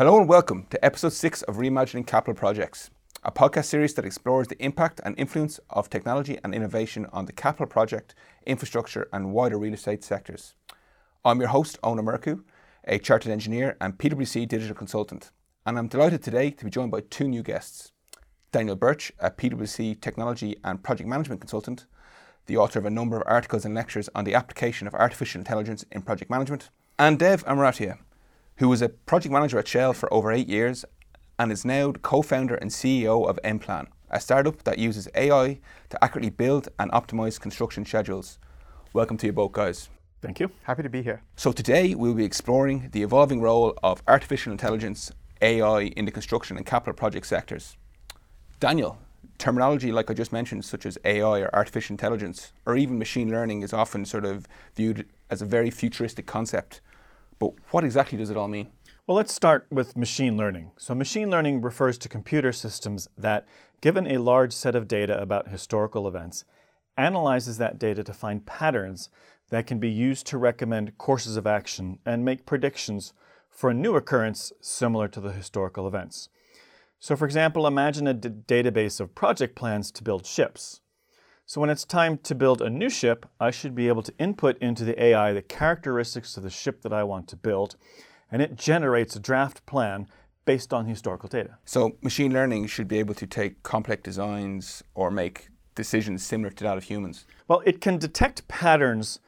Hello and welcome to episode 6 of Reimagining Capital Projects, a podcast series that explores the impact and influence of technology and innovation on the capital project, infrastructure, and wider real estate sectors. I'm your host, Ona Merku, a chartered engineer and PwC digital consultant, and I'm delighted today to be joined by two new guests. Daniel Birch, a PwC technology and project management consultant, the author of a number of articles and lectures on the application of artificial intelligence in project management, and Dev Amratia, who was a project manager at Shell for over eight years and is now the co founder and CEO of nPlan, a startup that uses AI to accurately build and optimize construction schedules. Welcome to you both, guys. Thank you. Happy to be here. So, today we'll be exploring the evolving role of artificial intelligence, AI, in the construction and capital project sectors. Daniel, terminology like I just mentioned, such as AI or artificial intelligence, or even machine learning, is often sort of viewed as a very futuristic concept. But what exactly does it all mean? Well, let's start with machine learning. So, machine learning refers to computer systems that, given a large set of data about historical events, analyzes that data to find patterns that can be used to recommend courses of action and make predictions for a new occurrence similar to the historical events. So, for example, imagine a d- database of project plans to build ships. So, when it's time to build a new ship, I should be able to input into the AI the characteristics of the ship that I want to build, and it generates a draft plan based on historical data. So, machine learning should be able to take complex designs or make decisions similar to that of humans. Well, it can detect patterns,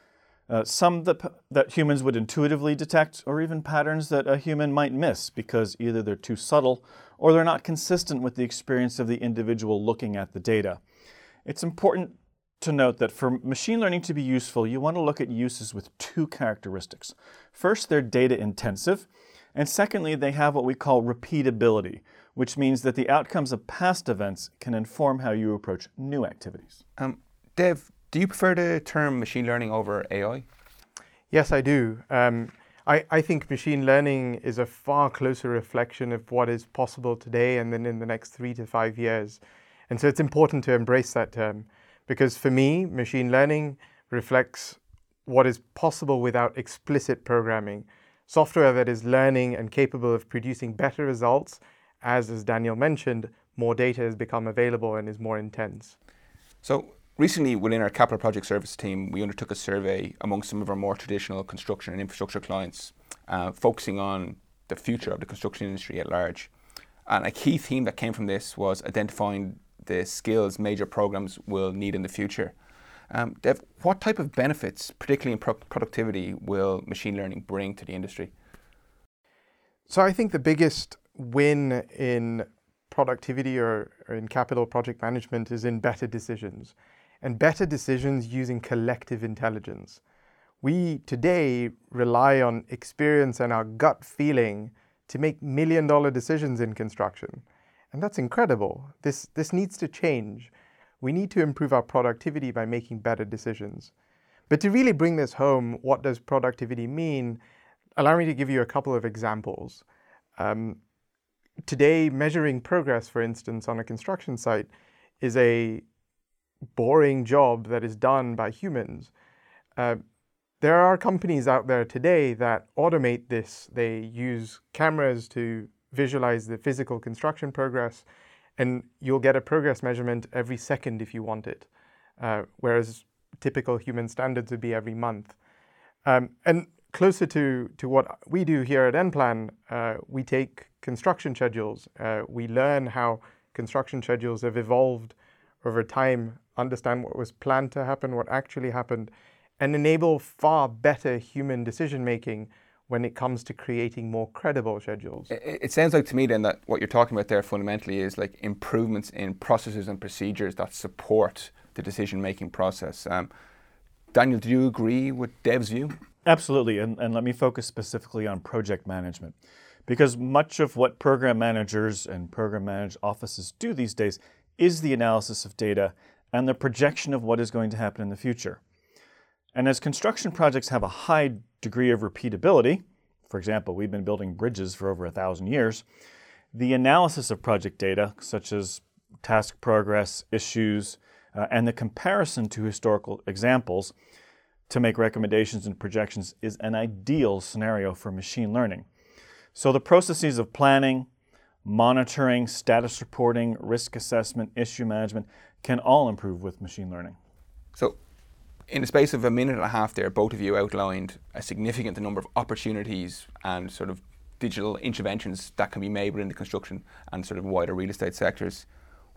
uh, some that, that humans would intuitively detect, or even patterns that a human might miss because either they're too subtle or they're not consistent with the experience of the individual looking at the data. It's important to note that for machine learning to be useful, you want to look at uses with two characteristics. First, they're data intensive, and secondly, they have what we call repeatability, which means that the outcomes of past events can inform how you approach new activities. Um, Dev, do you prefer the term machine learning over AI? Yes, I do. Um, I, I think machine learning is a far closer reflection of what is possible today and then in the next three to five years. And so it's important to embrace that term because for me, machine learning reflects what is possible without explicit programming. Software that is learning and capable of producing better results, as, as Daniel mentioned, more data has become available and is more intense. So, recently within our capital project service team, we undertook a survey among some of our more traditional construction and infrastructure clients, uh, focusing on the future of the construction industry at large. And a key theme that came from this was identifying the skills major programs will need in the future. Um, Dev, what type of benefits, particularly in pro- productivity, will machine learning bring to the industry? So I think the biggest win in productivity or, or, in capital project management is in better decisions and better decisions using collective intelligence. We today rely on experience and our gut feeling to make million dollar decisions in construction. And that's incredible. This, this needs to change. We need to improve our productivity by making better decisions. But to really bring this home, what does productivity mean? Allow me to give you a couple of examples. Um, today, measuring progress, for instance, on a construction site is a boring job that is done by humans. Uh, there are companies out there today that automate this. They use cameras to visualize the physical construction progress, and you'll get a progress measurement every second if you want it, uh, whereas typical human standards would be every month. Um, and closer to, to what we do here at nPlan, uh, we take construction schedules. Uh, we learn how construction schedules have evolved over time, understand what was planned to happen, what actually happened, and enable far better human decision making when it comes to creating more credible schedules. It, it, sounds like to me then that what you're talking about there fundamentally is like improvements in processes and procedures that support the decision making process. Um, Daniel, do you agree with Dev's view? Absolutely, and, and let me focus specifically on project management. Because much of what program managers and program managed offices do these days is the analysis of data and the projection of what is going to happen in the future. And as construction projects have a high degree of repeatability, for example, we've been building bridges for over a thousand years, the analysis of project data, such as task progress, issues, uh, and the comparison to historical examples to make recommendations and projections is an ideal scenario for machine learning. So the processes of planning, monitoring, status reporting, risk assessment, issue management can all improve with machine learning. So, in the space of a minute and a half, there, both of you outlined a significant number of opportunities and sort of digital interventions that can be made within the construction and sort of wider real estate sectors.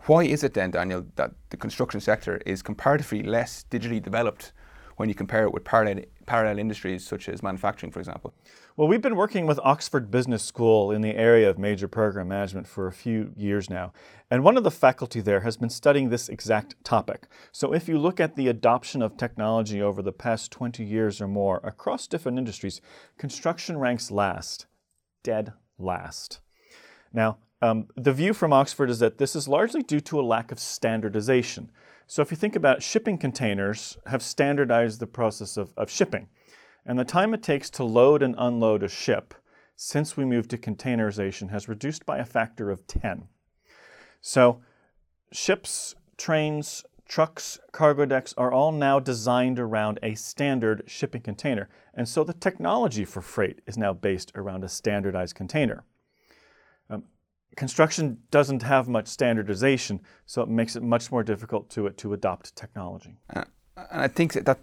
Why is it then, Daniel, that the construction sector is comparatively less digitally developed when you compare it with parallel, parallel industries such as manufacturing, for example? Well, we've been working with Oxford Business School in the area of major program management for a few years now. And one of the faculty there has been studying this exact topic. So if you look at the adoption of technology over the past 20 years or more across different industries, construction ranks last, dead last. Now, um, the view from Oxford is that this is largely due to a lack of standardization. So if you think about shipping containers have standardized the process of, of shipping. And the time it takes to load and unload a ship since we moved to containerization has reduced by a factor of 10. So, ships, trains, trucks, cargo decks are all now designed around a standard shipping container. And so the technology for freight is now based around a standardized container. Construction doesn't have much standardization, so it makes it much more difficult to, to adopt technology. Uh, and I think that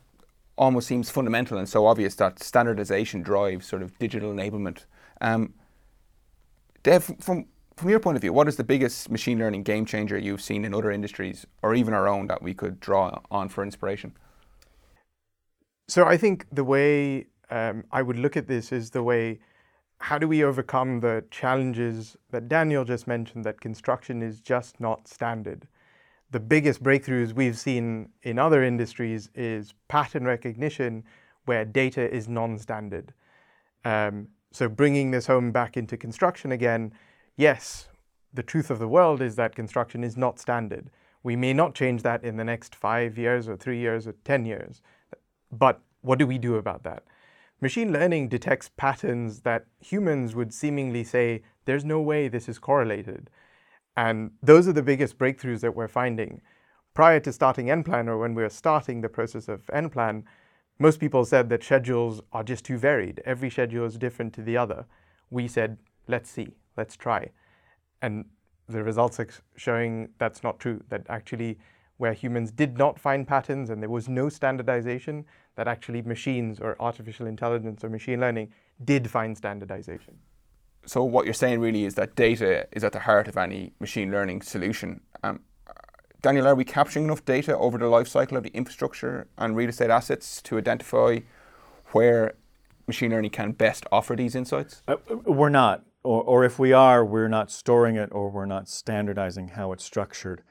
almost seems fundamental and so obvious that standardization drives sort of digital enablement. Um, Dev, from from your point of view, what is the biggest machine learning game changer you've seen in other industries or even our own that we could draw on for inspiration? So I think the way um, I would look at this is the way how do we overcome the challenges that Daniel just mentioned that construction is just not standard? the biggest breakthroughs we've seen in other industries is pattern recognition, where data is non-standard. Um, so bringing this home back into construction again, yes, the truth of the world is that construction is not standard. We may not change that in the next five years or three years or 10 years. But what do we do about that? Machine learning detects patterns that humans would seemingly say, there's no way this is correlated. And those are the biggest breakthroughs that we're finding. Prior to starting NPlan, or when we were starting the process of NPlan, most people said that schedules are just too varied. Every schedule is different to the other. We said, let's see, let's try. And the results are showing that's not true, that actually where humans did not find patterns and there was no standardization, that actually machines or artificial intelligence or machine learning did find standardization so what you're saying really is that data is at the heart of any machine learning solution. Um, Daniel, are we capturing enough data over the life cycle of the infrastructure and real estate assets to identify where machine learning can best offer these insights? Uh, we're not, or, or if we are, we're not storing it or we're not standardizing how it's structured.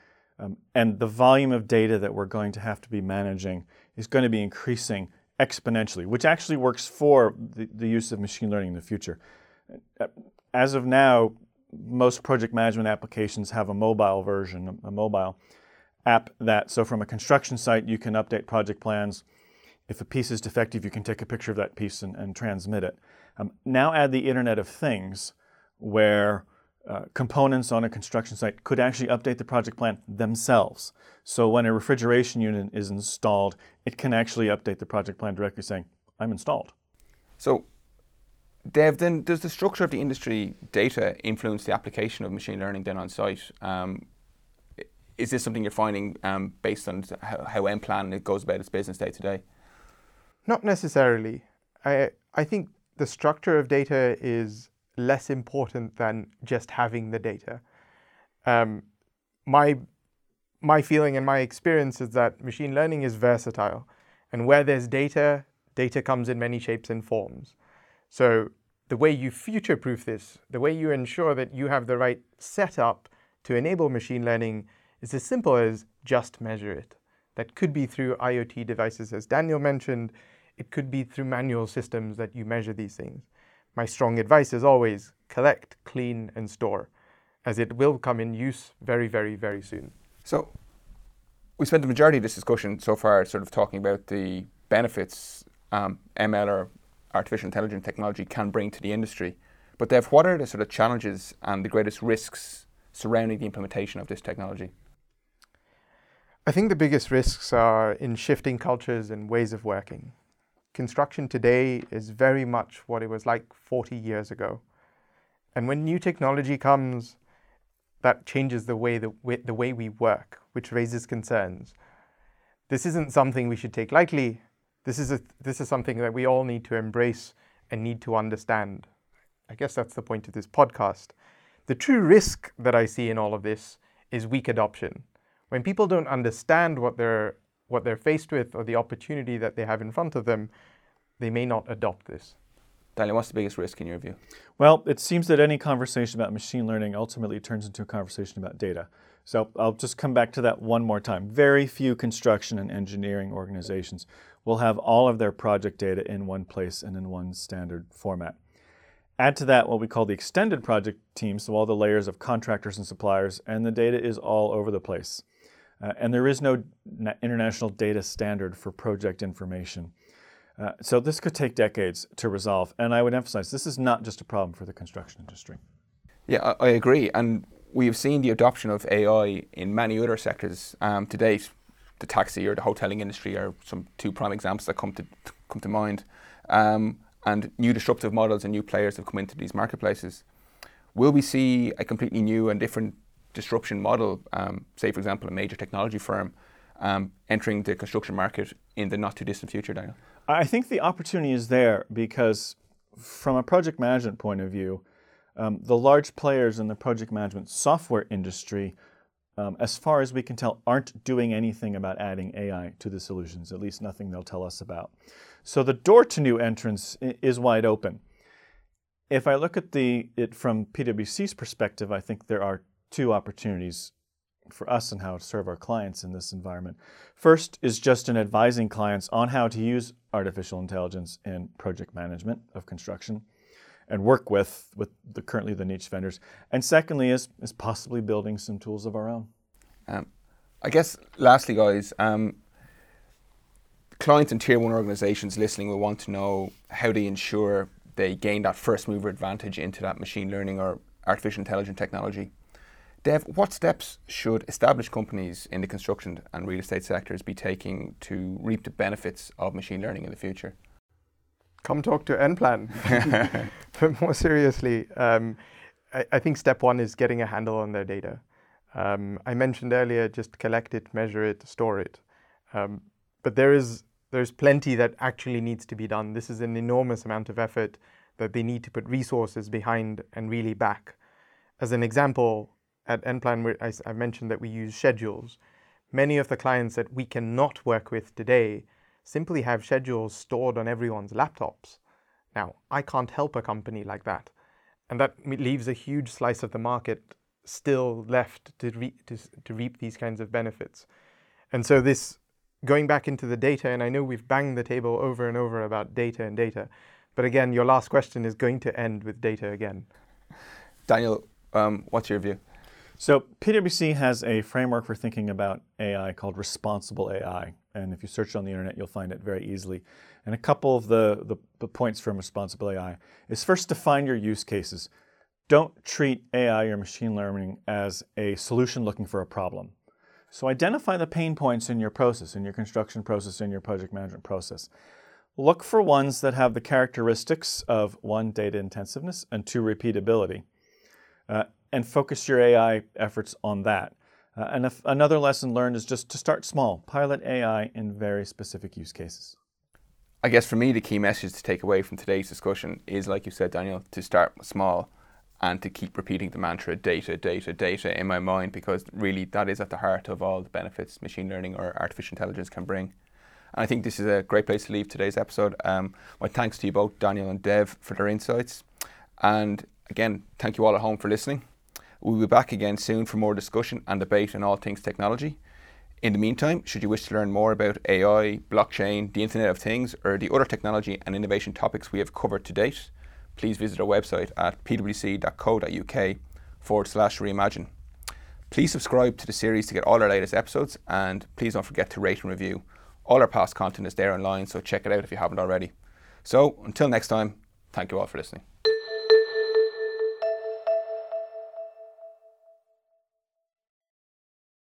Um, and the volume of data that we're going to have to be managing is going to be increasing exponentially, which actually works for the, the use of machine learning in the future as of now, most project management applications have a mobile version, a mobile app that, so from a construction site, you can update project plans. If a piece is defective, you can take a picture of that piece and, and transmit it. Um, now add the Internet of Things, where uh, components on a construction site could actually update the project plan themselves. So when a refrigeration unit is installed, it can actually update the project plan directly saying, I'm installed. So Dev, then does the structure of the industry data influence the application of machine learning then on site? Um, is this something you're finding um, based on how, how NPlan goes about its business day to day? Not necessarily. I, I think the structure of data is less important than just having the data. Um, my, my feeling and my experience is that machine learning is versatile. And where there's data, data comes in many shapes and forms. So the way you future-proof this, the way you ensure that you have the right setup to enable machine learning is as simple as just measure it. That could be through IoT devices, as Daniel mentioned. It could be through manual systems that you measure these things. My strong advice is always collect, clean, and store, as it will come in use very, very, very soon. So we spent the majority of this discussion so far sort of talking about the benefits um, ML or artificial intelligence technology can bring to the industry. But Dev, what are the sort of challenges and the greatest risks surrounding the implementation of this technology? I think the biggest risks are in shifting cultures and ways of working. Construction today is very much what it was like 40 years ago. And when new technology comes, that changes the way, the the way we work, which raises concerns. This isn't something we should take lightly. This is, a, this is something that we all need to embrace and need to understand. I guess that's the point of this podcast. The true risk that I see in all of this is weak adoption. When people don't understand what they're, what they're faced with or the opportunity that they have in front of them, they may not adopt this. Daniel, what's the biggest risk in your view? Well, it seems that any conversation about machine learning ultimately turns into a conversation about data. So I'll just come back to that one more time. Very few construction and engineering organizations will have all of their project data in one place and in one standard format. Add to that what we call the extended project team, so all the layers of contractors and suppliers, and the data is all over the place. Uh, and there is no international data standard for project information. Uh, so this could take decades to resolve. And I would emphasize this is not just a problem for the construction industry. Yeah, I, I agree. And we've seen the adoption of AI in many other sectors um, to date. The taxi or the hoteling industry are some two prime examples that come to come to mind. Um, and new disruptive models and new players have come into these marketplaces. Will we see a completely new and different disruption model, um, say, for example, a major technology firm um, entering the construction market in the not too distant future, Daniel? I think the opportunity is there because, from a project management point of view, um, the large players in the project management software industry, um, as far as we can tell, aren't doing anything about adding AI to the solutions, at least nothing they'll tell us about. So the door to new entrants is wide open. If I look at the it from PwC's perspective, I think there are two opportunities for us and how to serve our clients in this environment. First is just in advising clients on how to use artificial intelligence in project management of construction and work with with the currently the niche vendors. And secondly is is possibly building some tools of our own. Um, I guess lastly, guys, um, clients and tier one organizations listening will want to know how they ensure they gain that first mover advantage into that machine learning or artificial intelligence technology. Dev, what steps should established companies in the construction and real estate sectors be taking to reap the benefits of machine learning in the future? Come talk to nPlan. but more seriously, um, I, I, think step one is getting a handle on their data. Um, I mentioned earlier just collect it, measure it, store it. Um, but there is there's plenty that actually needs to be done. This is an enormous amount of effort that they need to put resources behind and really back. As an example, at nPlan, I, I mentioned that we use schedules. Many of the clients that we cannot work with today simply have schedules stored on everyone's laptops. Now, I can't help a company like that. And that leaves a huge slice of the market still left to, re- to, to reap these kinds of benefits. And so, this going back into the data, and I know we've banged the table over and over about data and data, but again, your last question is going to end with data again. Daniel, um, what's your view? So PwC has a framework for thinking about AI called responsible AI. And if you search on the internet, you'll find it very easily. And a couple of the, the, the points from responsible AI is first define your use cases. Don't treat AI or machine learning as a solution looking for a problem. So identify the pain points in your process, in your construction process, in your project management process. Look for ones that have the characteristics of one, data intensiveness, and two, repeatability. Uh, and focus your AI efforts on that. Uh, and if, another lesson learned is just to start small, pilot AI in very specific use cases. I guess for me, the key message to take away from today's discussion is, like you said, Daniel, to start small and to keep repeating the mantra data, data, data in my mind, because really that is at the heart of all the benefits machine learning or artificial intelligence can bring. And I think this is a great place to leave today's episode. Um, my thanks to you both, Daniel and Dev, for their insights. And again, thank you all at home for listening. We'll be back again soon for more discussion and debate on all things technology. In the meantime, should you wish to learn more about AI, blockchain, the Internet of Things, or the other technology and innovation topics we have covered to date, please visit our website at pwc.co.uk forward slash reimagine. Please subscribe to the series to get all our latest episodes, and please don't forget to rate and review. All our past content is there online, so check it out if you haven't already. So, until next time, thank you all for listening.